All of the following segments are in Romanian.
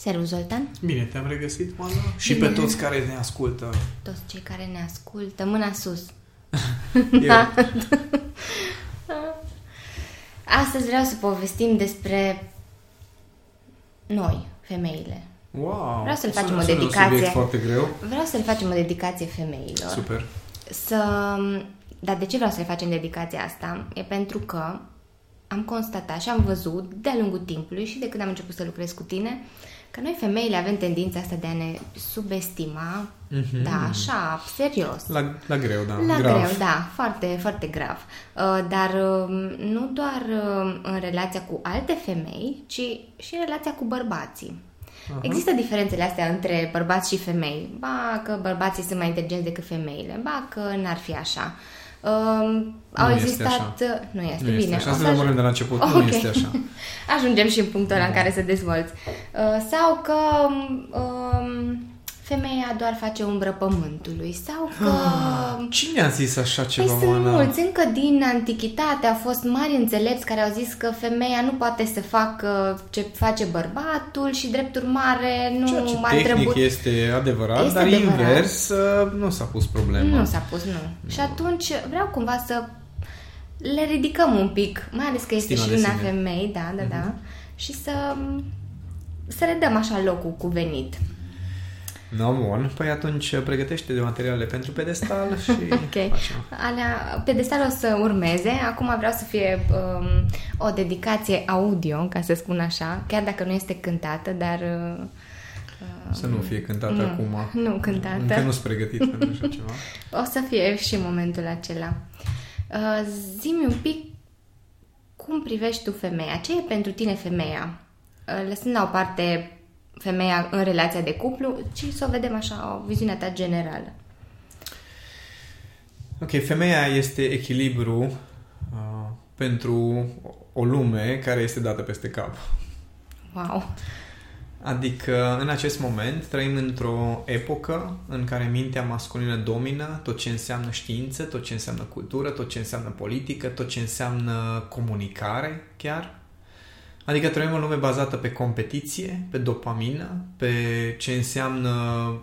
Servus, Zoltan! Bine, te-am regăsit, Oana. Și Bine. pe toți care ne ascultă. Toți cei care ne ascultă, mâna sus. Eu. Astăzi vreau să povestim despre noi, femeile. Wow! Vreau să-l facem sună, o sună dedicație. Un subiect foarte greu. Vreau să le facem o dedicație femeilor. Super. Să... Dar de ce vreau să le facem dedicația asta? E pentru că am constatat și am văzut de-a lungul timpului și de când am început să lucrez cu tine, că noi femeile avem tendința asta de a ne subestima, Mhm. da, așa, serios. La, la greu, da. La grav. greu, da, foarte, foarte grav. Uh, Dar uh, nu doar uh, în relația cu alte femei, ci și în relația cu bărbații. Aha. Există diferențele astea între bărbați și femei. Ba că bărbații sunt mai inteligenți decât femeile, ba că n-ar fi așa. Uh, au Nu este existat... Nu este, Nu bine. este așa. o Să să ne aj- lămurim de la început. Nu Ok. este așa. Ajungem și în punctul ăla în care să dezvolți. Uh, sau că um, femeia doar face umbră pământului. Sau că... Cine a zis așa Păi ceva, sunt Oana? mulți, încă din antichitate au fost mari înțelepți care au zis că femeia nu poate să facă ce face bărbatul și drept urmare nu Ceea ce ar tehnic trebui... este adevărat, Este dar adevărat. invers uh, nu s-a pus problema. Nu s-a pus, nu. Și atunci vreau cumva să le ridicăm un pic, mai ales că este Stima și de luna sine. Mhm. femei, da, da, da, și să, să le dăm așa locul cuvenit. No, bun. Păi atunci pregătește de materiale pentru pedestal și Ok. facem. Alea, pedestalul o să urmeze. Acum vreau să fie um, o dedicație audio, ca să spun așa, chiar dacă nu este cântată, dar... Uh, Să nu fie cântat nu, acum. Nu cântată. Încă nu sunt pregătit pentru așa ceva. O să fie și momentul acela. Uh, zi-mi un pic cum privești tu femeia. Ce e pentru tine femeia? Uh, lăsând la o parte femeia în relația de cuplu, ci să o vedem așa, o viziune ta generală. Ok, femeia este echilibru uh, pentru o lume care este dată peste cap. Wow! Adică, în acest moment, trăim într-o epocă în care mintea masculină domină tot ce înseamnă știință, tot ce înseamnă cultură, tot ce înseamnă politică, tot ce înseamnă comunicare, chiar. Adică trăim o lume bazată pe competiție, pe dopamină, pe ce înseamnă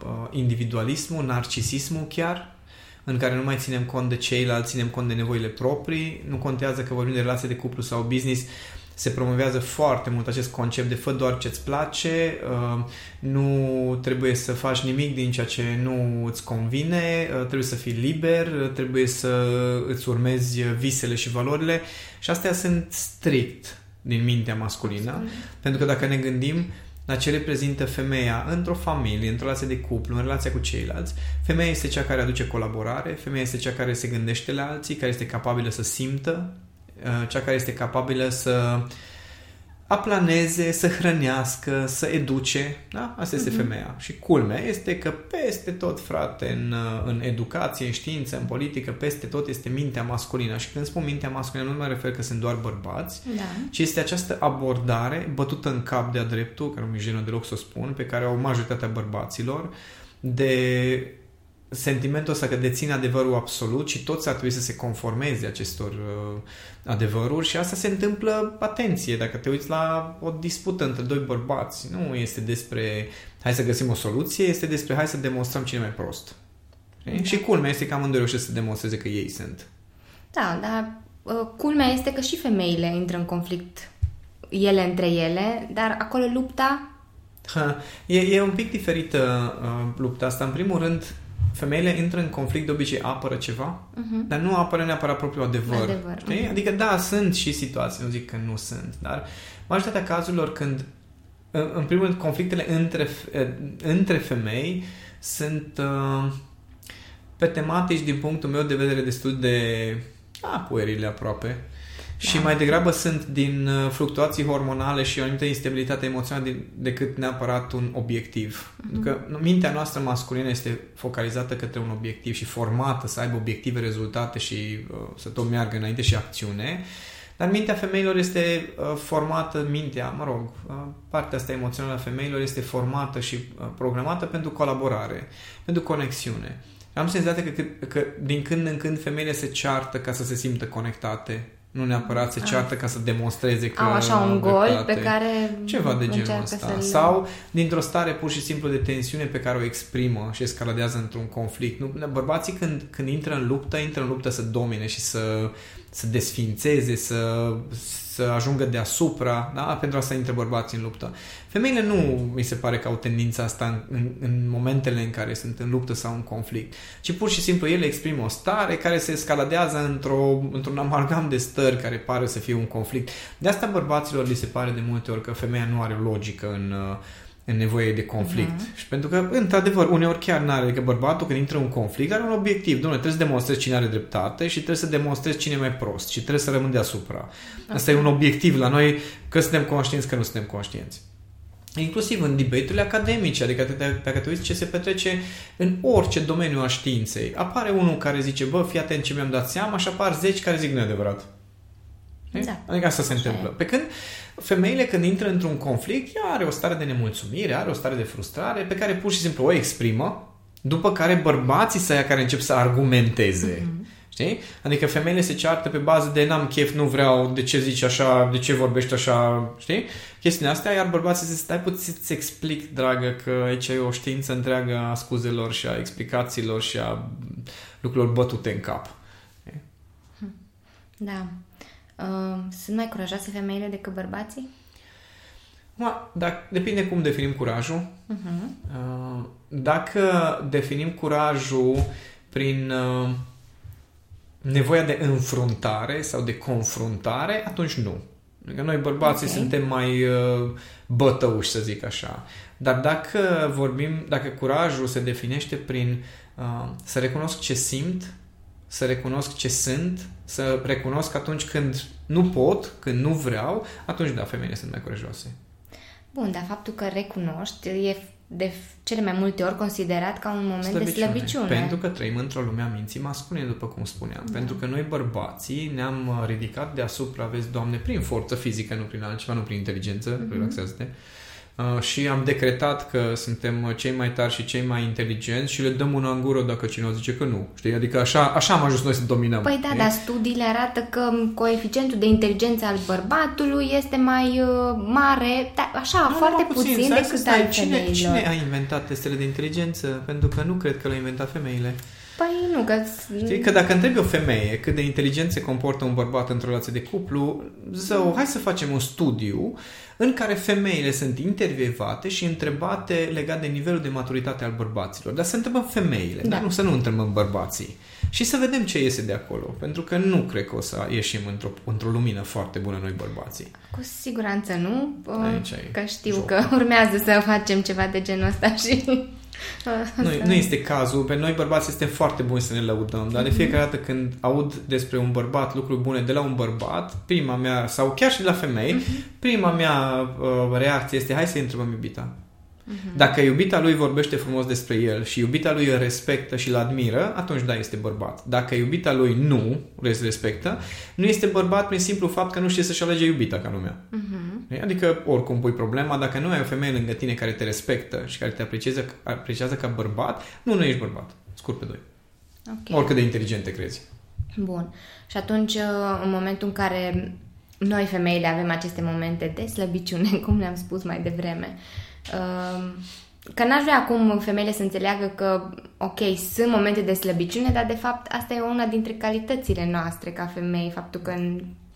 uh, individualismul, narcisismul chiar, în care nu mai ținem cont de ceilalți, ținem cont de nevoile proprii, nu contează că vorbim de relație de cuplu sau business, se promovează foarte mult acest concept de fă doar ce-ți place, uh, nu trebuie să faci nimic din ceea ce nu îți convine, uh, trebuie să fii liber, uh, trebuie să îți urmezi visele și valorile. Și astea sunt strict din mintea masculină, pentru că dacă ne gândim la ce reprezintă femeia într-o familie, într-o relație de cuplu, în relația cu ceilalți, femeia este cea care aduce colaborare, femeia este cea care se gândește la alții, care este capabilă să simtă, uh, cea care este capabilă să aplaneze, să hrănească, să educe. Da? Asta este Mhm. femeia. Și culmea este că peste tot, frate, în, uh, în educație, în știință, în politică, peste tot este mintea masculină. Și când spun mintea masculină, nu mă refer că sunt doar bărbați, Da. ci este această abordare bătută în cap de-a dreptul, care nu mi jenă deloc să o spun, pe care au majoritatea bărbaților, de sentimentul ăsta că dețin adevărul absolut și toți ar trebui să se conformeze acestor uh, adevăruri și asta se întâmplă, atenție, dacă te uiți la o dispută între doi bărbați, nu este despre hai să găsim o soluție, este despre hai să demonstrăm cine e mai prost. Okay? Și culmea este că amândoi reușesc să demonstreze că ei sunt. Da, dar uh, culmea este că și femeile intră în conflict ele între ele, dar acolo lupta Ha, e, e un pic diferită uh, lupta asta. În primul rând, femeile intră în conflict, de obicei apără ceva, uh-huh. dar nu apără neapărat propriul adevăr. Adevăr, Știi? mhm. Adică, da, sunt și situații, nu zic că nu sunt, dar majoritatea cazurilor când, în în primul rând, conflictele între, eh, între femei sunt uh, pe tematici, din punctul meu de vedere, destul de a, puerile aproape. Și Da. mai degrabă sunt din uh, fluctuații hormonale și o anumită instabilitate emoțională din, decât neapărat un obiectiv. Mhm. Pentru că mintea noastră masculină este focalizată către un obiectiv și formată să aibă obiective, rezultate și uh, să tot meargă înainte și acțiune. Dar mintea femeilor este uh, formată, mintea, mă rog, uh, partea asta emoțională a femeilor este formată și uh, programată pentru colaborare, pentru conexiune. Am senzația că, că, că din când în când femeile se ceartă ca să se simtă conectate Nu neapărat se ceartă ca să demonstreze că Au așa un gol dreptate. pe care Ceva de genul încearcă ăsta. să-l- Sau dintr-o stare pur și simplu de tensiune pe care o exprimă și escaladează într-un conflict. Nu, bărbații când, când intră în luptă, intră în luptă să domine și să, să desfințeze, să, să ajungă deasupra. Da? Pentru asta intră bărbații în luptă. Femeile nu mi se pare că au tendința asta în, în, în momentele în care sunt în luptă sau în conflict, ci pur și simplu ele exprimă o stare care se escaladează într-o, într-un amalgam de stări care pare să fie un conflict. De asta bărbaților li se pare de multe ori că femeia nu are logică în, uh, în nevoie de conflict. Uh-huh. Și pentru că, într-adevăr, uneori chiar n-are, adică bărbatul când intră în un conflict are un obiectiv. Dom'le, trebuie să demonstrezi cine are dreptate și trebuie să demonstrezi cine e mai prost și trebuie să rămân deasupra. Asta e un obiectiv la noi, că suntem conștienți, că nu suntem conștienți. Inclusiv în debate-urile academice, adică te- dacă te uiți ce se petrece în orice domeniu a științei, apare unul care zice, bă, fii atent ce mi-am dat seama și apar zeci care zic nu e adevărat. Da. Adică asta se Așa întâmplă. e. Pe când femeile când intră într-un conflict, ea are o stare de nemulțumire, are o stare de frustrare pe care pur și simplu o exprimă, după care bărbații să ia care încep să argumenteze. Mhm. Știi? Adică femeile se ceartă pe bază de n-am chef, nu vreau, de ce zici așa, de ce vorbești așa, știi? Chestiunea asta, iar bărbații se stai puțin să-ți explic, dragă, că aici e o știință întreagă a scuzelor și a explicațiilor și a lucrurilor bătute în cap. Da. Uh, sunt mai curajoase femeile decât bărbații? Ma, dacă, depinde cum definim curajul. Uh-huh. Uh, Dacă definim curajul prin uh, nevoia de înfruntare sau de confruntare, atunci nu. Adică noi bărbații Ok. suntem mai uh, bătăuși, să zic așa. Dar dacă vorbim, dacă curajul se definește prin uh, să recunosc ce simt, să recunosc ce sunt, să recunosc atunci când nu pot, când nu vreau, atunci da, femeile sunt mai curajoase. Bun, dar faptul că recunoști e de cele mai multe ori considerat ca un moment de slăbiciune. Pentru că trăim într-o lume a minții masculine, după cum spuneam. Da. Pentru că noi, bărbații, ne-am uh, ridicat deasupra, vezi, Doamne, prin forță fizică, nu prin altceva, nu prin inteligență, Mhm. mm-hmm. relaxează-te, uh, și am decretat că suntem uh, cei mai tari și cei mai inteligenți și le dăm una în gură dacă cineva zice că nu. Știi? Adică așa, așa am ajuns noi să dominăm. Păi da, știi? dar studiile arată că coeficientul de inteligență al bărbatului este mai uh, mare, da, așa, Nu, foarte nu, puțin, stai să decât stai. al cine, femeilor. cine a inventat testele de inteligență? Pentru că nu cred că le-au inventat femeile. Păi nu, că... Știi? Că dacă întrebi o femeie cât de inteligent se comportă un bărbat într-o relație de cuplu, zău, hai să facem un studiu în care femeile sunt intervievate și întrebate legat de nivelul de maturitate al bărbaților. Dar să întrebăm femeile, Da. dar nu să nu întrebăm bărbații. Și să vedem ce iese de acolo. Pentru că nu cred că o să ieșim într-o, într-o lumină foarte bună noi bărbații. Cu siguranță nu, uh, Aici e că știu jocul. că urmează să facem ceva de genul ăsta și... uh, Nu, să- nu este cazul. Pe noi bărbații suntem foarte buni să ne lăudăm, dar de fiecare dată când aud despre un bărbat lucruri bune de la un bărbat, prima mea, sau chiar și de la femei, prima mea uh, reacție este hai să-i întrebăm iubita. Dacă iubita lui vorbește frumos despre el și iubita lui îl respectă și îl admiră, atunci da, este bărbat. Dacă iubita lui nu îl respectă, nu este bărbat prin simplu fapt că nu știe să-și alege iubita ca lumea. Mhm. Adică oricum pui problema, dacă nu ai o femeie lângă tine care te respectă și care te apreciază, apreciază ca bărbat, nu, nu ești bărbat. Scurt pe doi. Ok. Oricât de inteligent te crezi. Bun. Și atunci, uh, în momentul în care noi femeile avem aceste momente de slăbiciune, cum le-am spus mai devreme, uh, că n-aș vrea acum femeile să înțeleagă că, ok, sunt momente de slăbiciune, dar de fapt asta e una dintre calitățile noastre ca femei, faptul că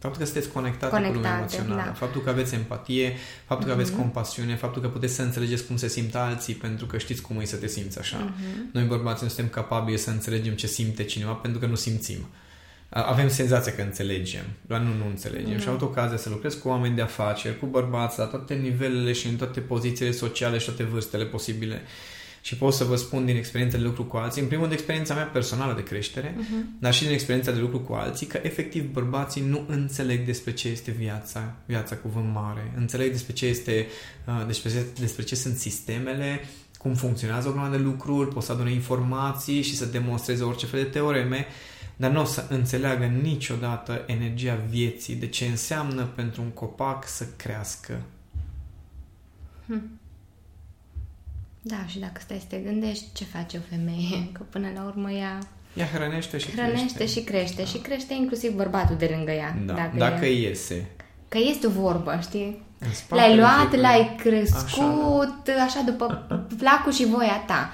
Faptul că sunteți conectate, cu lumea Conectate, emoțională, da. faptul că aveți empatie, faptul că aveți compasiune, faptul că puteți să înțelegeți cum se simt alții pentru că știți cum e să te simți așa. Noi bărbații nu suntem capabili să înțelegem ce simte cineva pentru că nu simțim. A- Avem senzația că înțelegem, doar nu, nu înțelegem. Și am avut ocazia să lucrez cu oameni de afaceri, cu bărbați, la toate nivelele și în toate pozițiile sociale și toate vârstele posibile. Și pot să vă spun din experiența de lucru cu alții, în primul rând experiența mea personală de creștere, uh-huh. dar și din experiența de lucru cu alții, că efectiv bărbații nu înțeleg despre ce este viața, viața cuvânt mare, înțeleg despre ce este, uh, despre, despre ce sunt sistemele, cum funcționează o grămadă de lucruri, pot să adune informații și să demonstreze orice fel de teoreme, dar nu o să înțeleagă niciodată energia vieții, de ce înseamnă pentru un copac să crească. Da, și dacă stai să te gândești ce face o femeie, că până la urmă ea Ea hrănește și hrănește crește. și crește. Și crește inclusiv bărbatul de lângă ea. Da, dacă, dacă, e, iese. Că este o vorbă, știi? În spatele L-ai luat, fiecare. l-ai crescut, Așa, așa, așa după placul și voia ta.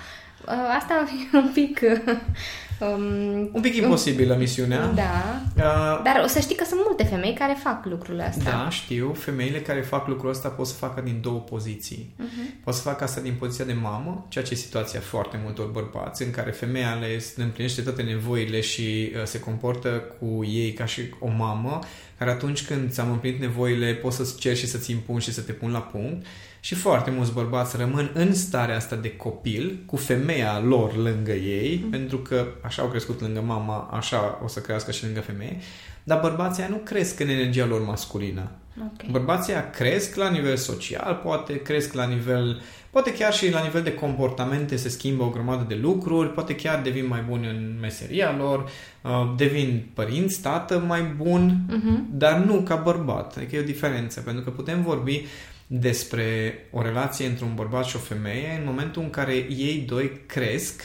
Uh, Asta e un pic... Um, Un pic imposibilă misiunea. Da. Uh, Dar o să știi că sunt multe femei care fac lucrul ăsta. Da, știu. Femeile care fac lucrul ăsta pot să facă din două poziții. Uh-huh. Pot să facă asta din poziția de mamă, ceea ce e situația foarte multor bărbați, în care femeia le împlinește toate nevoile și uh, se comportă cu ei ca și o mamă, care atunci când ți-am împlinit nevoile poți să-ți ceri și să-ți impun și să te pun la punct. Și foarte mulți bărbați rămân în starea asta de copil, cu femeia lor lângă ei, mm. pentru că așa au crescut lângă mama, așa o să crească și lângă femeie, dar bărbații aia nu cresc în energia lor masculină. Okay. Bărbații aia cresc la nivel social, poate cresc la nivel, poate chiar și la nivel de comportamente se schimbă o grămadă de lucruri, poate chiar devin mai buni în meseria lor, uh, devin părinți, tată mai bun, uh-huh. dar nu ca bărbat. Adică e o diferență, pentru că putem vorbi despre o relație între un bărbat și o femeie în momentul în care ei doi cresc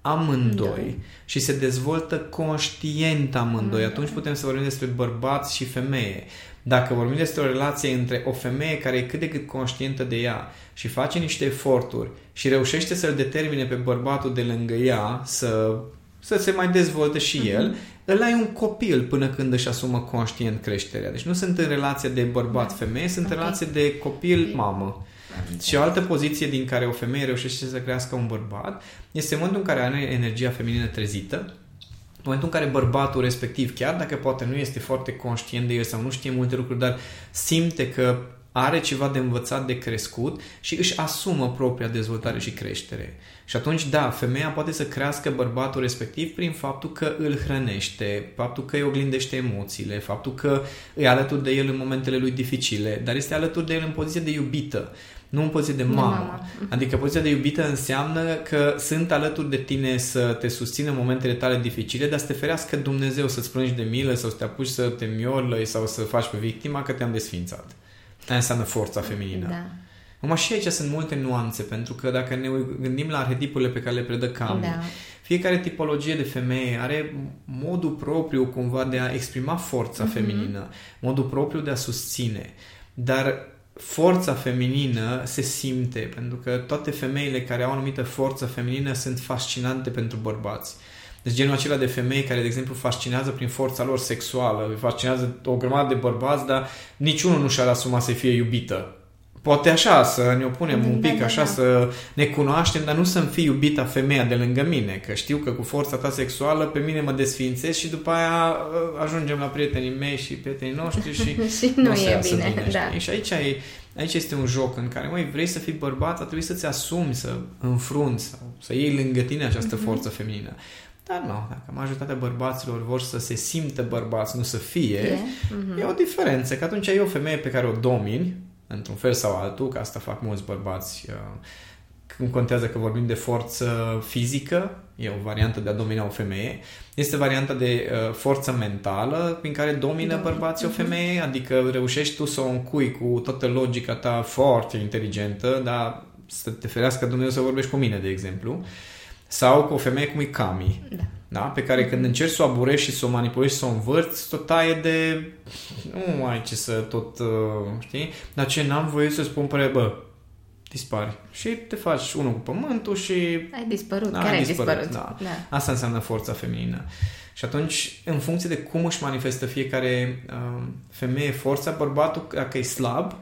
amândoi da. și se dezvoltă conștient amândoi. Da. Atunci putem să vorbim despre bărbați și femeie. Dacă vorbim despre o relație între o femeie care e cât de cât conștientă de ea și face niște eforturi și reușește să-l determine pe bărbatul de lângă ea să, să se mai dezvolte și uh-huh. el, îl ai un copil până când își asumă conștient creșterea. Deci nu sunt în relație de bărbat-femeie, sunt okay. în relație de copil-mamă. Și o altă poziție din care o femeie reușește să crească un bărbat este în momentul în care are energia feminină trezită, în momentul în care bărbatul respectiv, chiar dacă poate nu este foarte conștient de el sau nu știe multe lucruri, dar simte că are ceva de învățat, de crescut și își asumă propria dezvoltare și creștere. Și atunci, da, femeia poate să crească bărbatul respectiv prin faptul că îl hrănește, faptul că îi oglindește emoțiile, faptul că îi alături de el în momentele lui dificile, dar este alături de el în poziție de iubită nu în poziție de mamă. De mama. Adică poziția de iubită înseamnă că sunt alături de tine să te susțină în momentele tale dificile, dar să te ferească Dumnezeu să-ți plângi de milă sau să te apuci să te miorlăi sau să faci pe victima că te-am desfințat. Asta înseamnă forța feminină. Da. Numai și aici sunt multe nuanțe, pentru că dacă ne gândim la arhetipurile pe care le predă Cami, da. fiecare tipologie de femeie are modul propriu cumva de a exprima forța uh-huh. feminină, modul propriu de a susține. Dar forța feminină se simte, pentru că toate femeile care au o anumită forță feminină sunt fascinante pentru bărbați. Deci genul acela de femei care, de exemplu, fascinează prin forța lor sexuală, fascinează o grămadă de bărbați, dar niciunul nu și-ar asuma să fie iubită. Poate așa, să ne opunem da, un pic, da, așa, da. să ne cunoaștem, dar nu să-mi fii iubita femeia de lângă mine, că știu că cu forța ta sexuală pe mine mă desfințez și după aia ajungem la prietenii mei și prietenii noștri și, și nu, nu e bine. bine da. Și aici, e, aici este un joc în care, măi, vrei să fii bărbat, trebuie să-ți asumi, să înfrunți sau să iei lângă tine această mm-hmm. forță feminină. Dar nu, dacă majoritatea bărbaților vor să se simtă bărbați, nu să fie, e, mm-hmm. e o diferență, că atunci e o femeie pe care o domini, într-un fel sau altul, că asta fac mulți bărbați, când contează că vorbim de forță fizică, e o variantă de a domina o femeie, este varianta de uh, forță mentală prin care domină bărbații o femeie, adică reușești tu să o încui cu toată logica ta foarte inteligentă, dar să te ferească Dumnezeu să vorbești cu mine, de exemplu, sau cu o femeie cum e Cami. Da. Da? Pe care când încerci să o aburești și să o manipulezi și să o învârți, tot taie de... Nu ai ce să tot... Uh, știi? Dar ce n-am voie să spun părere, bă, dispari. Și te faci unul cu pământul și... Ai dispărut. Da, Care ai dispărut? dispărut? Da. da. Asta înseamnă forța feminină. Și atunci, în funcție de cum își manifestă fiecare uh, femeie forța, bărbatul, dacă e slab,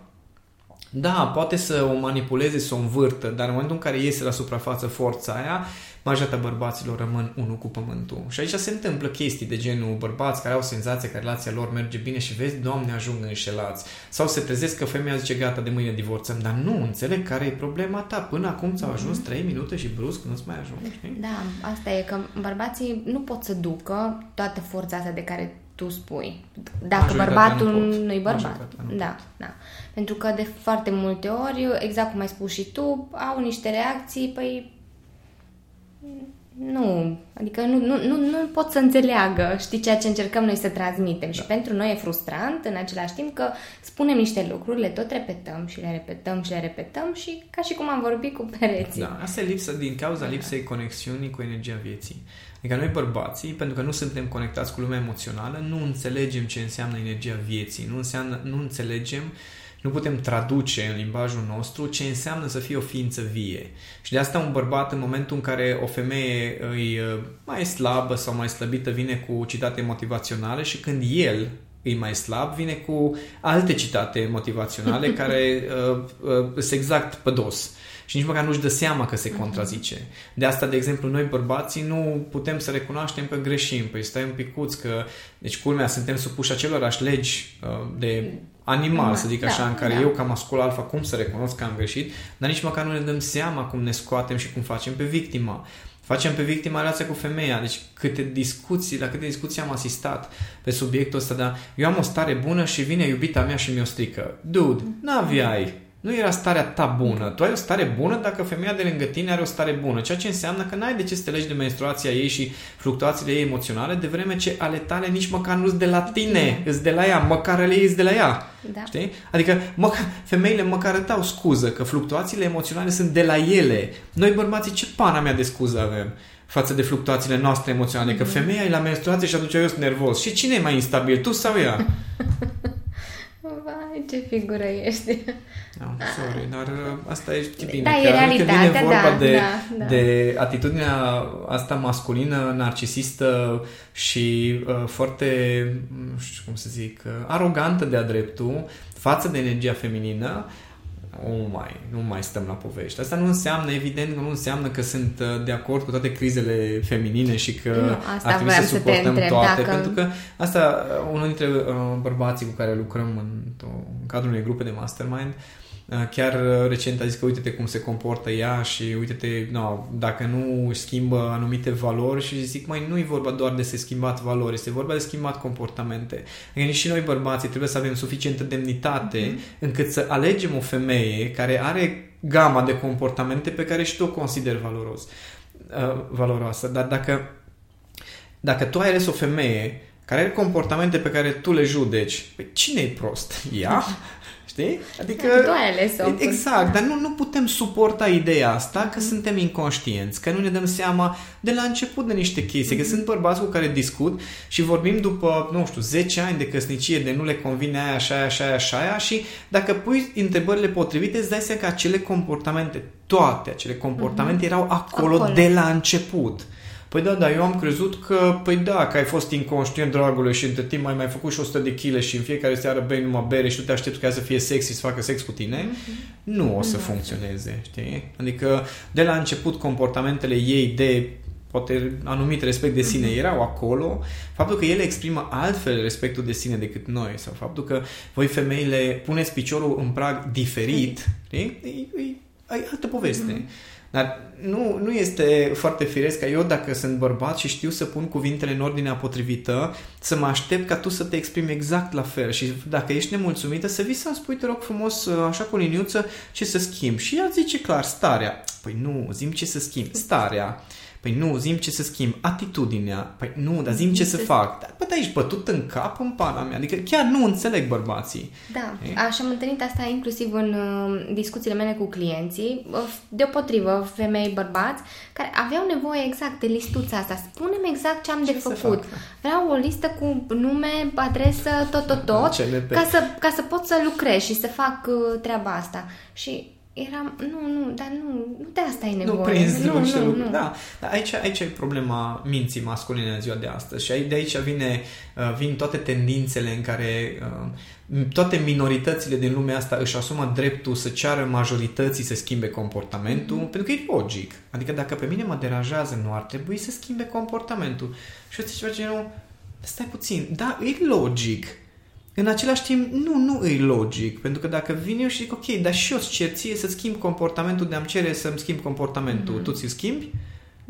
da, poate să o manipuleze, să o învârtă, dar în momentul în care iese la suprafață forța aia, majoritatea bărbaților rămân unul cu pământul. Și aici se întâmplă chestii de genul bărbați care au senzația că relația lor merge bine și vezi, Doamne, ajung înșelați. Sau se trezesc că femeia zice, gata, de mâine divorțăm, dar nu înțeleg care e problema ta. Până acum ți-au ajuns 3 minute și brusc nu-ți mai ajung. Știi? Da, asta e că bărbații nu pot să ducă toată forța asta de care tu spui. Dacă bărbatul nu nu-i bărbat. Nu da, da. Pentru că de foarte multe ori, exact cum ai spus și tu, au niște reacții, păi nu, adică nu, nu, nu, nu pot să înțeleagă, știi, ceea ce încercăm noi să transmitem. Da. Și pentru noi e frustrant, în același timp, că spunem niște lucruri, le tot repetăm și le repetăm și le repetăm și ca și cum am vorbit cu pereții. Da, asta e lipsa, din cauza lipsei conexiunii cu energia vieții. Adică noi bărbații, pentru că nu suntem conectați cu lumea emoțională, nu înțelegem ce înseamnă energia vieții, nu, înseamnă, nu înțelegem nu putem traduce în limbajul nostru ce înseamnă să fie o ființă vie. Și de asta un bărbat în momentul în care o femeie îi uh, mai slabă sau mai slăbită vine cu citate motivaționale și când el îi mai slab, vine cu alte citate motivaționale care uh, uh, sunt exact pe dos și nici măcar nu-și dă seama că se mhm. contrazice. De asta, de exemplu, noi bărbații nu putem să recunoaștem că greșim. Păi stai un picuț că, deci culmea, suntem supuși acelorași legi uh, de animal, să zic da, așa, în care da. eu ca mascul alfa cum să recunosc că am greșit, dar nici măcar nu ne dăm seama cum ne scoatem și cum facem pe victima. Facem pe victima relația cu femeia, deci câte discuții, la câte discuții am asistat pe subiectul ăsta, dar eu am o stare bună și vine iubita mea și mi-o strică. Dude, n-aveai nu era starea ta bună. Tu ai o stare bună dacă femeia de lângă tine are o stare bună, ceea ce înseamnă că n-ai de ce să te legi de menstruația ei și fluctuațiile ei emoționale, de vreme ce ale tale nici măcar nu sunt de la tine, îți de la ea, măcar ale ei de la ea. Da. Știi? Adică măcar, femeile măcar dau scuză că fluctuațiile emoționale sunt de la ele. Noi bărbații ce pana mea de scuză avem? față de fluctuațiile noastre emoționale, că mm. femeia e la menstruație și atunci eu sunt nervos. Și cine e mai instabil, tu sau ea? Vai, ce figură ești. No, sorry, dar uh, asta e bine. Da, e realitatea, vine vorba da, de, da, da. de atitudinea asta masculină, narcisistă și uh, foarte, nu știu cum să zic, uh, arogantă de-a dreptul față de energia feminină, nu mai, nu mai stăm la povești. Asta nu înseamnă, evident, nu înseamnă că sunt uh, de acord cu toate crizele feminine și că nu, asta ar trebui să suportăm întreb, toate, dacă... pentru că asta, unul dintre bărbații cu care lucrăm în, în cadrul unei grupe de mastermind, Uh, chiar uh, recent a zis că uite-te cum se comportă ea și uite-te, no, dacă nu își schimbă anumite valori și zic, mai nu e vorba doar de să schimbat valori, este vorba de schimbat comportamente. Adică și noi bărbații trebuie să avem suficientă demnitate mm-hmm. încât să alegem o femeie care are gama de comportamente pe care și tu o consideri valoros, uh, valoroasă. Dar dacă, dacă tu ai ales o femeie care are comportamente pe care tu le judeci, păi cine e prost? Ea? Știi? Adică... Tu ai ales Exact, dar nu, nu putem suporta ideea asta că mm-hmm. suntem inconștienți, că nu ne dăm seama de la început de niște chestii, mm-hmm. că sunt bărbați cu care discut și vorbim după, nu știu, 10 ani de căsnicie de nu le convine aia, așa, aia, așa, așa, aia și dacă pui întrebările potrivite îți dai seama că acele comportamente, toate acele comportamente mm-hmm. erau acolo, acolo de la început. Păi da, da, eu am crezut că, păi da, că ai fost inconștient, dragule, și între timp mai mai făcut și 100 de kg și în fiecare seară bei numai bere și tu te aștepți ca să fie sexy, să facă sex cu tine, mm-hmm. nu o să mm-hmm. funcționeze, știi? Adică de la început comportamentele ei de poate anumit respect de sine mm-hmm. erau acolo, faptul că ele exprimă altfel respectul de sine decât noi sau faptul că voi femeile puneți piciorul în prag diferit, știi? E, e, e altă poveste. Mm-hmm. Dar nu, nu este foarte firesc ca eu, dacă sunt bărbat și știu să pun cuvintele în ordinea potrivită, să mă aștept ca tu să te exprimi exact la fel. Și dacă ești nemulțumită, să vii să-mi spui, te rog frumos, așa cu liniuță, ce să schimb. Și ea zice clar, starea. Păi nu, zim ce să schimb. Starea. Păi nu, zim ce să schimb. Atitudinea. Păi nu, dar zim ce să fac. Dar bă, ești bătut în cap în pana mea. Adică chiar nu înțeleg bărbații. Da, e? așa am întâlnit asta inclusiv în uh, discuțiile mele cu clienții. Uh, deopotrivă, femei, bărbați, care aveau nevoie exact de listuța asta. Spunem exact ce am ce de făcut. Vreau o listă cu nume, adresă, tot, tot, tot, ca să, ca să pot să lucrez și să fac uh, treaba asta. Și eram, nu, nu, dar nu, nu de asta e nevoie. Nu prinzi nu, nu, nu, nu. Da, dar aici, aici e problema minții masculine în ziua de astăzi și de aici vine, uh, vin toate tendințele în care uh, toate minoritățile din lumea asta își asumă dreptul să ceară majorității să schimbe comportamentul, mm-hmm. pentru că e logic. Adică dacă pe mine mă deranjează, nu ar trebui să schimbe comportamentul. Și eu zic ceva genul, stai puțin, da, e logic, în același timp, nu, nu e logic, pentru că dacă vin eu și zic, ok, dar și eu îți cer ție să schimb comportamentul de a-mi cere să-mi schimb comportamentul, mm-hmm. tu ți-l schimbi?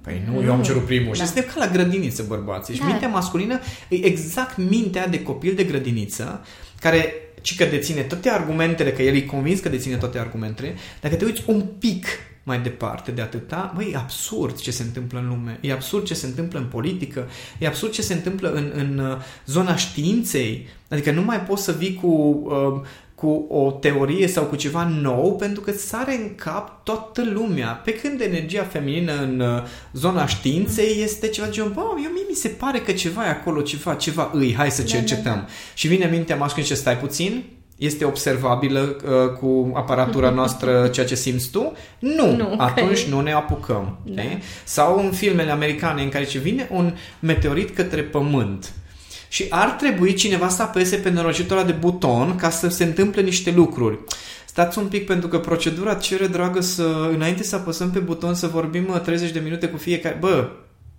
Păi nu, nu, eu am cerut primul. Da. Și suntem ca la grădiniță, bărbații. Da. Și mintea masculină e exact mintea de copil de grădiniță, care ci că deține toate argumentele, că el e convins că deține toate argumentele, dacă te uiți un pic mai departe de atâta, băi, e absurd ce se întâmplă în lume, e absurd ce se întâmplă în politică, e absurd ce se întâmplă în, în uh, zona științei. Adică nu mai poți să vii cu, uh, cu o teorie sau cu ceva nou pentru că sare în cap toată lumea. Pe când energia feminină în uh, zona științei este ceva de genul, bă, eu mie mi se pare că ceva e acolo, ceva, ceva îi, hai să cercetăm. Da, da, da. Și vine mintea masculină și stai puțin, este observabilă uh, cu aparatura noastră ceea ce simți tu? Nu. nu Atunci okay. nu ne apucăm. Da. Sau în filmele americane în care ce vine un meteorit către pământ și ar trebui cineva să apese pe norocitura de buton ca să se întâmple niște lucruri. Stați un pic pentru că procedura cere, dragă, să înainte să apăsăm pe buton să vorbim 30 uh, de minute cu fiecare. Bă,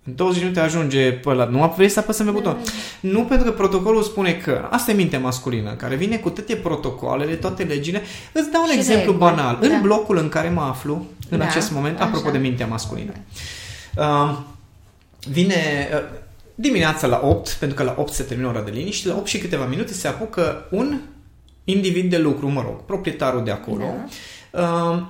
în 20 minute ajunge pe la... Nu vrei să apăsăm pe buton. Da, da, da. Nu pentru că protocolul spune că... Asta e mintea masculină, care vine cu toate protocoalele, toate legile. Îți dau un și exemplu reguli. banal. Da. În blocul în care mă aflu, în da, acest moment, așa. apropo de mintea masculină, uh, vine... Uh, dimineața la 8, pentru că la 8 se termină ora de liniște, la 8 și câteva minute se apucă un individ de lucru, mă rog, proprietarul de acolo. Da. Uh,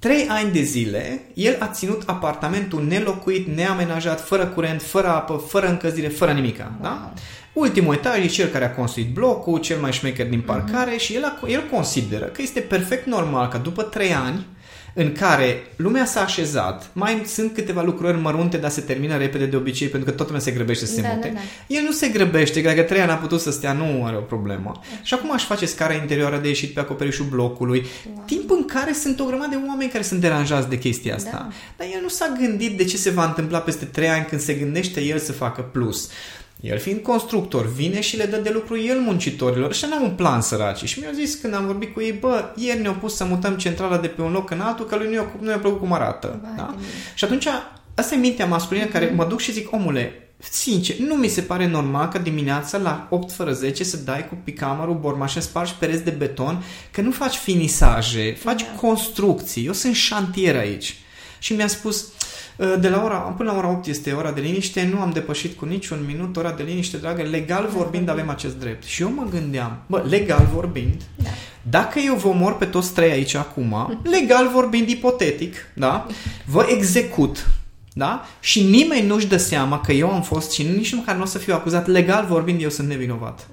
trei ani de zile, el a ținut apartamentul nelocuit, neamenajat, fără curent, fără apă, fără încălzire, fără nimica. Wow. Da? Ultimul etaj e cel care a construit blocul, cel mai șmecher din parcare uh-huh. și el, a, el consideră că este perfect normal că după trei ani în care lumea s-a așezat, mai sunt câteva lucruri mărunte, dar se termină repede de obicei, pentru că toată lumea se grăbește să se da, mute. Da, da. El nu se grăbește, că dacă trei ani a putut să stea, nu are o problemă. Da. Și acum aș face scara interioară de ieșit pe acoperișul blocului, wow. timp în care sunt o grămadă de oameni care sunt deranjați de chestia asta. Da. Dar el nu s-a gândit de ce se va întâmpla peste trei ani când se gândește el să facă plus. El fiind constructor, vine și le dă de lucru el muncitorilor și n-am un plan săraci. Și mi-au zis când am vorbit cu ei, bă, ieri ne-au pus să mutăm centrala de pe un loc în altul, că lui nu i-a, nu i-a plăcut cum arată. da? Și atunci, asta e mintea masculină mm-hmm. care mhm. mă duc și zic, omule, sincer, nu mi se pare normal că dimineața la 8 fără 10 să dai cu picamărul, bormașă, spargi pereți de beton, că nu faci finisaje, faci da. construcții. Eu sunt șantier aici. Și mi-a spus, Uh, de la ora, până la ora 8 este ora de liniște, nu am depășit cu niciun minut ora de liniște, dragă, legal vorbind avem acest drept. Și eu mă gândeam, bă, legal vorbind, da. dacă eu vă mor pe toți trei aici acum, legal vorbind ipotetic, da, vă execut, da? Și nimeni nu-și dă seama că eu am fost și nici măcar nu o să fiu acuzat legal vorbind, eu sunt nevinovat.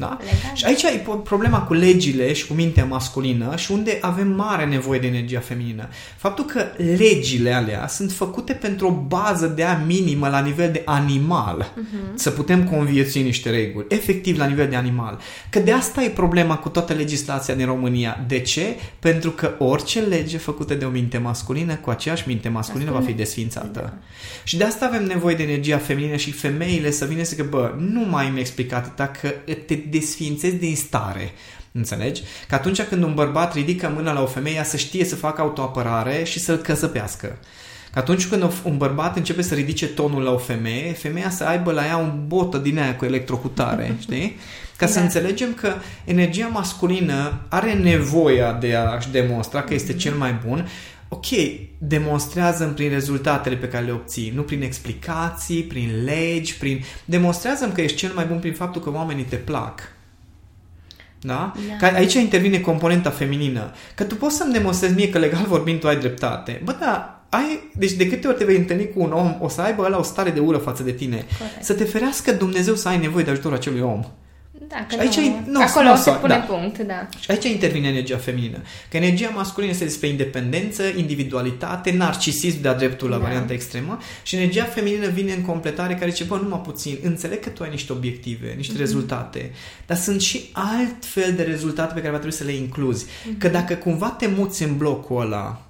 Da? Și aici e problema cu legile și cu mintea masculină și unde avem mare nevoie de energia feminină. Faptul că legile alea sunt făcute pentru o bază de a minimă la nivel de animal. Uh-huh. Să putem conviețui niște reguli. Efectiv la nivel de animal. Că de asta e problema cu toată legislația din România. De ce? Pentru că orice lege făcută de o minte masculină, cu aceeași minte masculină, va fi desfințată. Da. Și de asta avem nevoie de energia feminină și femeile să vină să zică, bă, nu mai mi explicat dacă te desfințezi din stare. Înțelegi? Că atunci când un bărbat ridică mâna la o femeie, să știe să facă autoapărare și să-l căsăpească. Că atunci când un bărbat începe să ridice tonul la o femeie, femeia să aibă la ea un botă din aia cu electrocutare, știi? Ca da. să înțelegem că energia masculină are nevoia de a-și demonstra că este cel mai bun, ok, demonstrează prin rezultatele pe care le obții, nu prin explicații, prin legi, prin... demonstrează că ești cel mai bun prin faptul că oamenii te plac. Da? da? Că aici intervine componenta feminină. Că tu poți să-mi demonstrezi mie că legal vorbind tu ai dreptate. Bă, da, ai, deci de câte ori te vei întâlni cu un om, o să aibă ăla o stare de ură față de tine. Corect. Să te ferească Dumnezeu să ai nevoie de ajutorul acelui om. Da, că aici nu, nu, acolo nu, se pune da. punct, da. Și aici intervine energia feminină. Că energia masculină este despre independență, individualitate, narcisism de-a dreptul la da. varianta extremă și energia feminină vine în completare care zice, bă, numai puțin, înțeleg că tu ai niște obiective, niște mm-hmm. rezultate, dar sunt și alt fel de rezultate pe care va trebui să le incluzi. Mm-hmm. Că dacă cumva te muți în blocul ăla,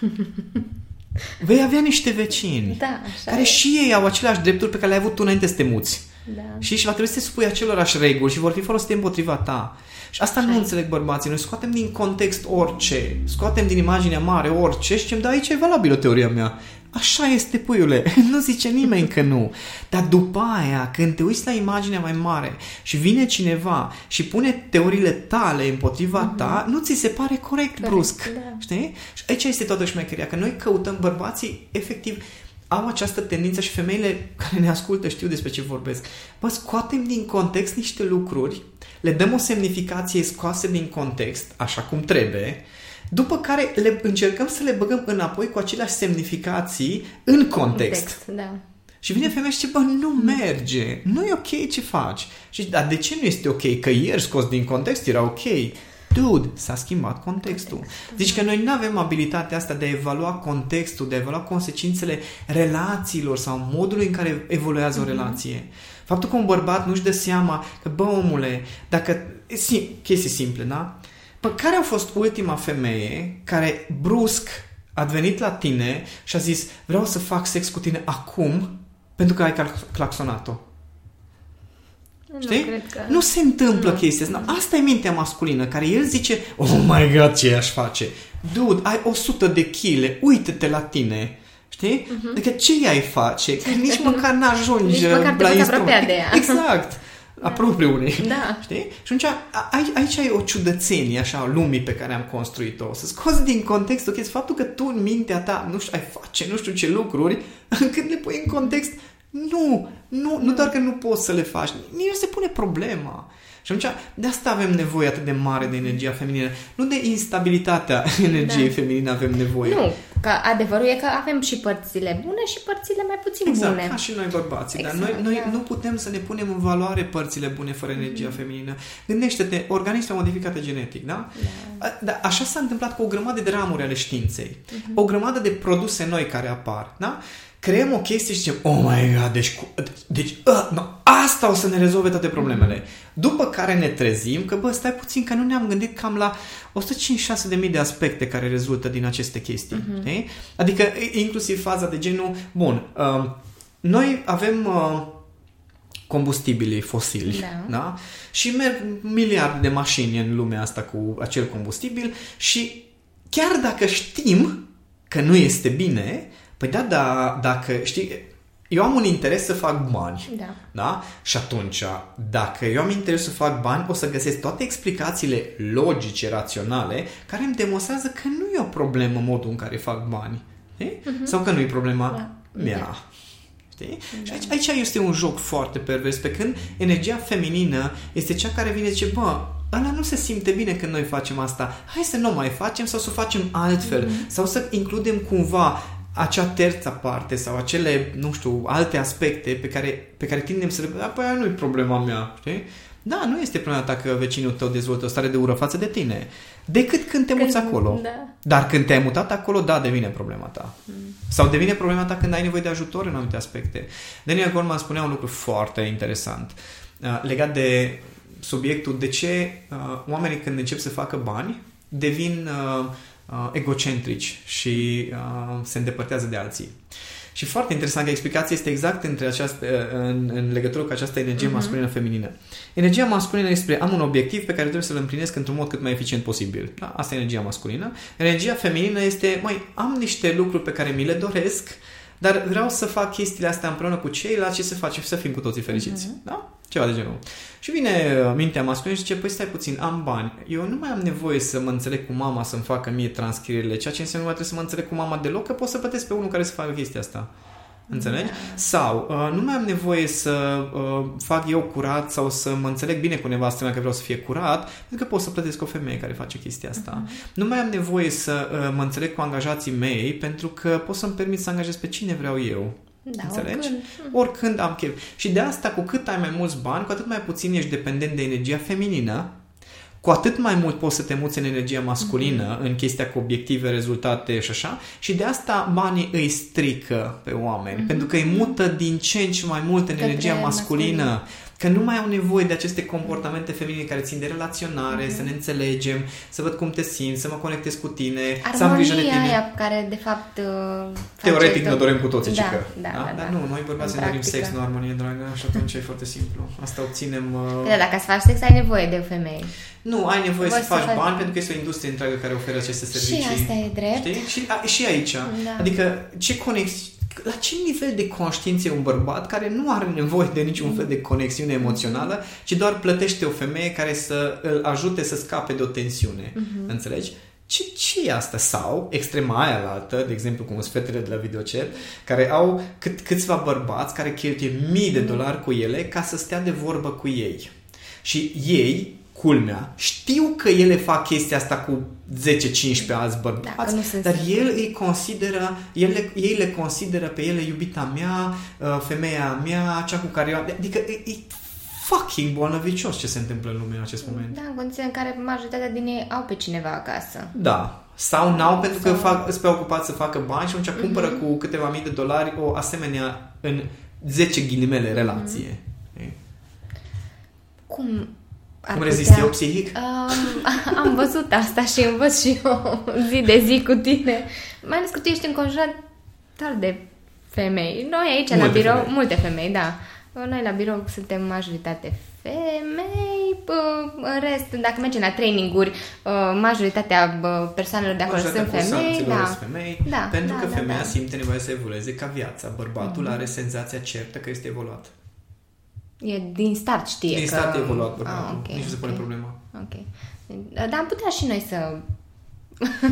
vei avea niște vecini da, care e. și ei au aceleași drepturi pe care le-ai avut tu înainte să te muți. Da. Și, și va trebui să te supui acelorași reguli și vor fi folosite împotriva ta. Și asta Hai. nu înțeleg bărbații. Noi scoatem din context orice, scoatem din imaginea mare orice și zicem, da, aici e valabilă teoria mea. Așa este, puiule, nu zice nimeni că nu. Dar după aia, când te uiți la imaginea mai mare și vine cineva și pune teoriile tale împotriva mm-hmm. ta, nu ți se pare corect, corect brusc. Da. Știi? Și aici este toată șmecheria, că noi căutăm bărbații, efectiv, au această tendință și femeile care ne ascultă știu despre ce vorbesc. Bă, scoatem din context niște lucruri, le dăm o semnificație scoase din context, așa cum trebuie, după care le încercăm să le băgăm înapoi cu aceleași semnificații în context. Context, da. Și vine femeia și zice, bă, nu merge, nu e ok ce faci. Și zice, dar de ce nu este ok? Că ieri scos din context era ok. Dude, s-a schimbat contextul. Deci că noi nu avem abilitatea asta de a evalua contextul, de a evalua consecințele relațiilor sau modului în care evoluează o relație. Faptul că un bărbat nu-și dă seama că, bă, omule, dacă... Sim, chestii simple, da? Bă, care a fost ultima femeie care brusc a venit la tine și a zis vreau să fac sex cu tine acum pentru că ai clax- claxonat-o? Știi? Nu, cred că... Nu se întâmplă Nu. chestia asta. Asta e mintea masculină, care el zice, oh my god, ce aș face? Dude, ai 100 de kg, uite-te la tine. Știi? Uh-huh. Adică ce i-ai face? Că nici măcar n-ajungi Nici măcar te la poți instrument. apropia de ea. Exact. Apropiu unei. Da. Știi? Și atunci, a- aici, aici e o ciudățenie așa a lumii pe care am construit-o. Să scoți din contextul chestia, faptul că tu în mintea ta nu știu, ai face nu știu ce lucruri, încât le pui în context, nu, nu, nu doar că nu poți să le faci, nici nu se pune problema. Și atunci, de asta avem nevoie atât de mare de energia feminină. Nu de instabilitatea energiei Da. feminine avem nevoie. Nu, că adevărul e că avem și părțile bune și părțile mai puțin Exact, bune. ca și noi bărbații, Exact, dar noi, noi da. nu putem să ne punem în valoare părțile bune fără energia feminină. Gândește-te, organismul modificate genetic, da? Da. A- Da, așa s-a întâmplat cu o grămadă de ramuri ale științei. O grămadă de produse noi care apar, da? Creăm o chestie și zicem, oh my god, deci, cu, deci uh, no, asta o să ne rezolve toate problemele. După care ne trezim că, bă, stai puțin, că nu ne-am gândit cam la 156 de mii de aspecte care rezultă din aceste chestii. Uh-huh. Adică e- inclusiv faza de genul, bun, uh, noi avem... Uh, combustibilii fosili, Da. da? Și merg miliarde de mașini în lumea asta cu acel combustibil și chiar dacă știm că nu este bine, păi da, da dacă știi, eu am un interes să fac bani. Da. Da? Și atunci, dacă eu am interes să fac bani, o să găsesc toate explicațiile logice, raționale, care îmi demonstrează că nu e o problemă modul în care fac bani. Știi? Sau că nu e problema Da. mea. Știi? Și aici, aici este un joc foarte pervers, pe când energia feminină este cea care vine și zice, bă, ăla nu se simte bine când noi facem asta, hai să nu mai facem sau să o facem altfel, sau să includem cumva acea terța parte sau acele, nu știu, alte aspecte pe care, pe care tindem să le... Da, păi aia nu e problema mea, știi? Da, nu este problema ta că vecinul tău dezvoltă o stare de ură față de tine, decât când te Când- muți acolo. da. Dar când te-ai mutat acolo, da, devine problema ta. Mm. Sau devine problema ta când ai nevoie de ajutor în anumite aspecte. Daniel Goleman spunea un lucru foarte interesant uh, legat de subiectul de ce uh, oamenii când încep să facă bani devin uh, uh, egocentrici și uh, se îndepărtează de alții. Și foarte interesant că explicația este exact între această, în, în legătură cu această energie uh-huh. masculină-feminină. Energia masculină este am un obiectiv pe care trebuie să-l împlinesc într-un mod cât mai eficient posibil. Da? Asta e energia masculină. Energia feminină este, mai am niște lucruri pe care mi le doresc, dar vreau să fac chestiile astea împreună cu ceilalți și să facem și să fim cu toții fericiți. Uh-huh. Da? Ceva de genul. Și vine uh, mintea masculină și zice, păi stai puțin, am bani. Eu nu mai am nevoie să mă înțeleg cu mama să-mi facă mie transcrierile, ceea ce înseamnă nu mai trebuie să mă înțeleg cu mama deloc, că pot să plătesc pe unul care să facă chestia asta. Înțelegi? Da. Sau uh, nu mai am nevoie să uh, fac eu curat sau să mă înțeleg bine cu nevastă mea că vreau să fie curat, pentru că pot să plătesc o femeie care face chestia asta. Uh-huh. Nu mai am nevoie să uh, mă înțeleg cu angajații mei, pentru că pot să-mi permit să angajez pe cine vreau eu. Da, Înțelegi? oricând. Oricând am chef. Și de asta, cu cât ai mai mulți bani, cu atât mai puțin ești dependent de energia feminină, cu atât mai mult poți să te muți în energia masculină, mm-hmm. în chestia cu obiective, rezultate și așa, și de asta banii îi strică pe oameni, mm-hmm. pentru că îi mută din ce în ce mai mult în Către energia masculină. masculină. Că nu mai au nevoie de aceste comportamente feminine care țin de relaționare, mm-hmm. să ne înțelegem, să văd cum te simți, să mă conectez cu tine, să am grijă de Armonia tine. aia care, de fapt, uh, face Teoretic ne tot- dorim cu toții, da, cică. Da, da, da, Dar nu, noi bărbații În ne dorim practică. sex, nu armonie, dragă, și atunci e foarte simplu. Asta obținem... Uh... Da, dacă să faci sex, ai nevoie de o femeie. Nu, ai nevoie Voi să să faci faci- bani pentru că este o industrie întreagă care oferă aceste servicii. Și asta e drept. Știi? Și, a, și aici. Da. Adică, ce conex... La ce nivel de conștiință e un bărbat care nu are nevoie de niciun fel de conexiune emoțională, ci doar plătește o femeie care să îl ajute să scape de o tensiune. Mhm. Înțelegi? Ce, ce e asta? Sau, extrema aia la altă, de exemplu, cum sunt fetele de la videochat, care au cât, câțiva bărbați care cheltuie mii de dolari cu ele ca să stea de vorbă cu ei. Și ei, culmea, știu că ele fac chestia asta cu 10-15 alți bărbați, Dacă nu dar sunt el îi consideră, ele, ei le consideră pe ele iubita mea, uh, femeia mea, cea cu care eu... Adică e, e fucking bolnăvicios ce se întâmplă în lume în acest moment. Da, în condiții în care majoritatea din ei au pe cineva acasă. Da. Sau n-au pentru că Sau- Mhm. fac, sunt preocupați să facă bani și atunci cumpără cu câteva mii de dolari o asemenea în 10 ghilimele relație. Mhm. E. Cum ar Cum putea... rezist eu psihic? Um, am văzut asta și învăț și eu zi de zi cu tine. Mai ales că tu ești înconjurat doar de femei. Noi aici la Multe birou, femei. multe femei, da. Noi la birou suntem majoritate femei, bă, în rest, dacă mergem la traininguri, uh, majoritatea bă, persoanelor de acolo sunt Majoritatea femei, cursanților da. sunt femei, Da, pentru da, că da, femeia da. Mhm. simte nevoia să evolueze ca viața. Bărbatul are senzația certă că este evoluat. E din start știe Din că... start e evoluat bărbatul. Ah, ok, Nici nu se pune ok. problema. Ok. Dar am putea și noi să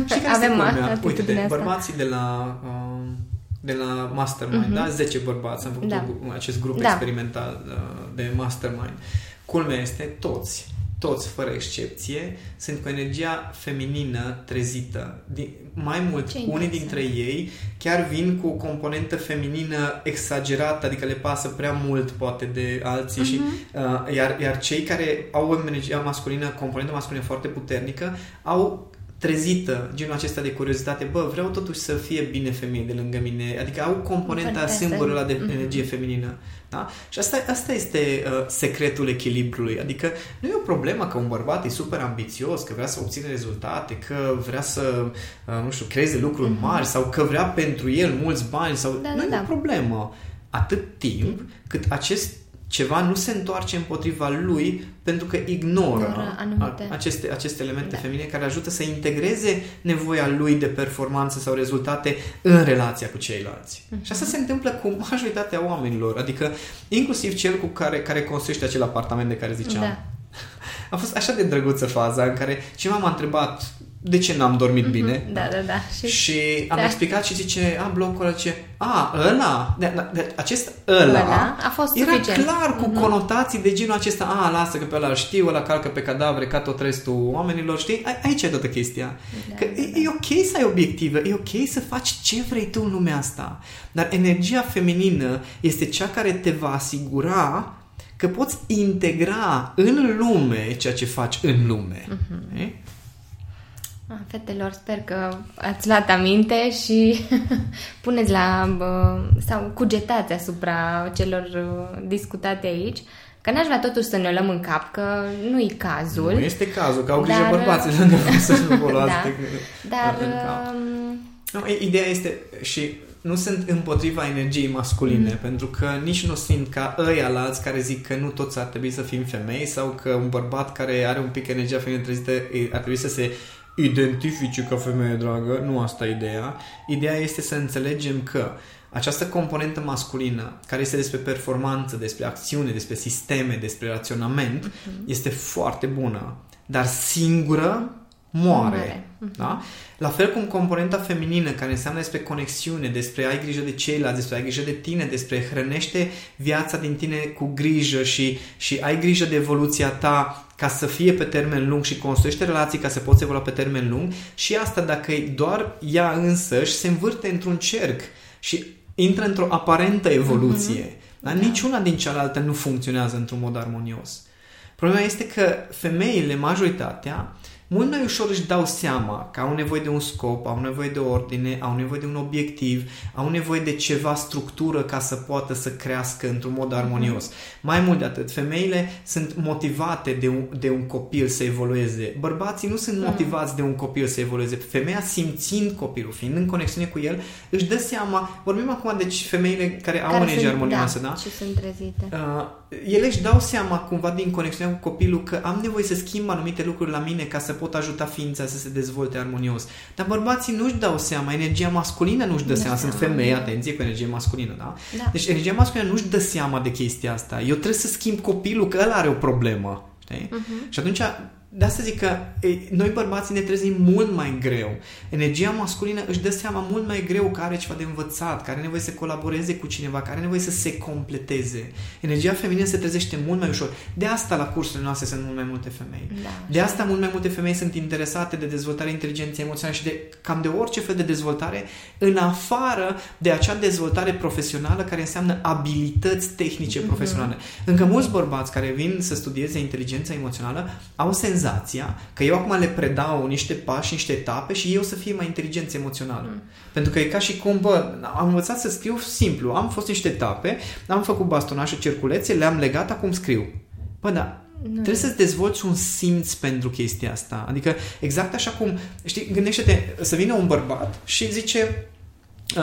Și care avem este culmea? atitudinea Uite, asta. bărbații de la, um, de la Mastermind, da? 10 bărbați, am făcut Da. un- acest grup Da. experimental uh, de Mastermind. Culmea este toți, toți fără excepție, sunt cu energia feminină trezită. Din, mai mult, Ce unii interesant. dintre ei chiar vin cu o componentă feminină exagerată, adică le pasă prea mult poate de alții și Mhm. uh, iar, iar cei care au o energie masculină, componentă masculină foarte puternică, au trezită genul acesta de curiozitate, bă, vreau totuși să fie bine femeie de lângă mine, adică au componenta, Fantastic. sâmburul ăla de Mhm. energie feminină. Da? Și asta, asta este uh, secretul echilibrului. Adică nu e o problemă că un bărbat e super ambițios, că vrea să obține rezultate, că vrea să, uh, nu știu, creeze lucruri mari sau că vrea pentru el mulți bani sau... Mhm. Da, nu da, e da. o problemă. Atât timp cât acest ceva nu se întoarce împotriva lui pentru că ignoră Ignoră anumite- a- aceste, aceste elemente Da. feminine care ajută să integreze nevoia lui de performanță sau rezultate în relația cu ceilalți. Mhm. Și asta se întâmplă cu majoritatea oamenilor, adică inclusiv cel cu care, care construiește acel apartament de care ziceam. Da. A fost așa de drăguță faza în care cineva m-a întrebat de ce n-am dormit bine. Da, da, da. Și, Și am Da. explicat și zice, a, blocul ăla, ce, a, ăla, de, de, de, acest ăla, Ăla a fost era suficient. clar cu conotații de genul acesta, a, lasă că pe ăla îl știu, ăla calcă pe cadavre ca tot restul oamenilor, știi? A, aici e toată chestia. Da, că da, e, e ok să ai obiective, e ok să faci ce vrei tu în lumea asta, dar energia feminină este cea care te va asigura că poți integra în lume ceea ce faci în lume. Mhm. Eh? Ah, fetelor, sper că ați luat aminte și puneți la bă, sau cugetați asupra celor uh, discutate aici. Că n-aș vrea totuși să ne o luăm în cap, că nu-i cazul. Nu este cazul, că au grijă Dar- bărbații lângă voi să nu vă luați Da. de, Dar în cap. um, Nu, e- ideea este și nu sunt împotriva energiei masculine, Mm. pentru că nici nu sunt ca ăia la alți care zic că nu toți ar trebui să fim femei sau că un bărbat care are un pic energia feminină trezită e- ar trebui să se identifice ca femeie dragă. Nu asta e ideea. Ideea este să înțelegem că această componentă masculină, care este despre performanță, despre acțiune, despre sisteme, despre raționament, este foarte bună. Dar singură moare. Moare. Da? La fel cum componenta feminină, care înseamnă despre conexiune, despre ai grijă de ceilalți, despre ai grijă de tine, despre hrănește viața din tine cu grijă și, și ai grijă de evoluția ta ca să fie pe termen lung și construiește relații ca să poți evolua pe termen lung și asta dacă e doar ea însăși se învârte într-un cerc și intră într-o aparentă evoluție. Mm-hmm. Dar niciuna din cealaltă nu funcționează într-un mod armonios. Problema este că femeile, majoritatea, mult mai ușor își dau seama că au nevoie de un scop, au nevoie de ordine, au nevoie de un obiectiv, au nevoie de ceva structură ca să poată să crească într-un mod armonios. Mai mult de atât, femeile sunt motivate de un, de un copil să evolueze. Bărbații nu sunt motivați de un copil să evolueze. Femeia simțind copilul, fiind în conexiune cu el, își dă seama, vorbim acum de femeile care au care energie sunt, armonioasă, da? Și sunt trezite. Uh, ele își dau seama cumva din conexiunea cu copilul că am nevoie să schimb anumite lucruri la mine ca să pot ajuta ființa să se dezvolte armonios. Dar bărbații nu-și dau seama, energia masculină nu-și dă Nu-și seama. dă Sunt seama. femei, atenție, cu energie masculină, da? Da. Deci energia masculină nu-și dă seama de chestia asta. Eu trebuie să schimb copilul, că ăla are o problemă. Știi? Mhm. Și atunci de asta zic că e, noi bărbații ne trezim mult mai greu. Energia masculină își dă seama mult mai greu că are ceva de învățat, care are nevoie să colaboreze cu cineva, care are nevoie să se completeze. Energia feminină se trezește mult mai ușor. De asta la cursurile noastre sunt mult mai multe femei. Da, de asta mult mai multe femei sunt interesate de dezvoltarea inteligenței emoționale și de cam de orice fel de dezvoltare în afară de acea dezvoltare profesională care înseamnă abilități tehnice mm-hmm. profesionale. Încă mulți bărbați care vin să studieze inteligența emoțională au senzația senzația că eu acum le predau niște pași, niște etape și eu să fie mai inteligență emoțională. Mm. Pentru că e ca și cum, bă, am învățat să scriu simplu. Am fost niște etape, am făcut bastonașe, cerculețe, le-am legat, acum scriu. Bă, da, nu. Trebuie să-ți dezvolți un simț pentru chestia asta. Adică exact așa cum, știi, gândește-te să vină un bărbat și zice Uh,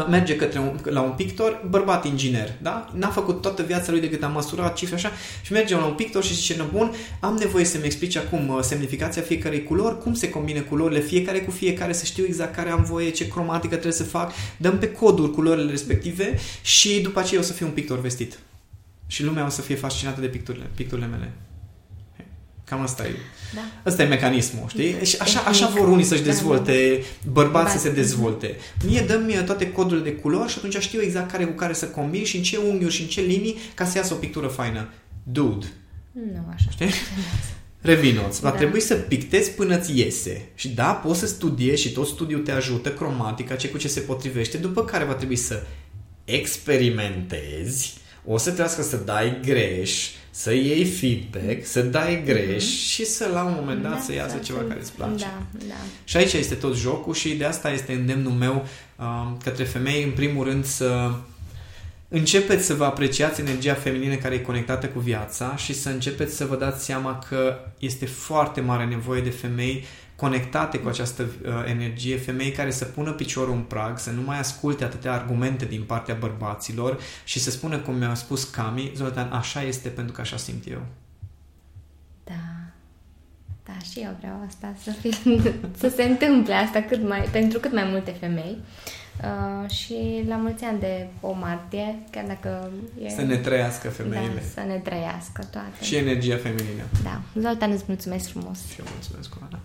merge către un, la un pictor, bărbat inginer, da? N-a făcut toată viața lui decât a măsurat cifre așa și merge la un pictor și zice, bun, am nevoie să-mi explici acum uh, semnificația fiecarei culori, cum se combină culorile fiecare cu fiecare, să știu exact care am voie, ce cromatică trebuie să fac, dăm pe coduri culorile respective și după aceea o să fiu un pictor vestit. Și lumea o să fie fascinată de picturile, picturile mele. Cam asta e. Da. Asta e mecanismul, știi? Și așa, așa vor unii să-și da, dezvolte, da. bărbați să se dezvolte. Mie dăm toate codurile de culori și atunci știu exact care cu care să combin și în ce unghiuri și în ce linii ca să iasă o pictură faină. Dude. Nu așa. Știi? Revinoți. Va da. trebui să pictezi până ți iese. Și da, poți să studiezi și tot studiul te ajută, cromatica, ce cu ce se potrivește, după care va trebui să experimentezi, o să trebuiască să dai greș, să iei feedback, să dai greș mm-hmm. și să la un moment dat da, să iasă ceva care îți place. Da, da. Și aici este tot jocul și de asta este îndemnul meu uh, către femei, în primul rând să începeți să vă apreciați energia feminină care e conectată cu viața și să începeți să vă dați seama că este foarte mare nevoie de femei conectate cu această uh, energie, femei care să pună piciorul în prag, să nu mai asculte atâtea argumente din partea bărbaților și să spună, cum mi-a spus Cami, Zoltan, așa este pentru că așa simt eu. Da. Da, și eu vreau asta, să, fie, să se întâmple asta cât mai, pentru cât mai multe femei. Uh, și la mulți ani de o martie, chiar dacă e... Să ne trăiască femeile. Da, să ne trăiască toate. Și energia feminină. Da. Zoltan, îți mulțumesc frumos. Și eu mulțumesc, Oana.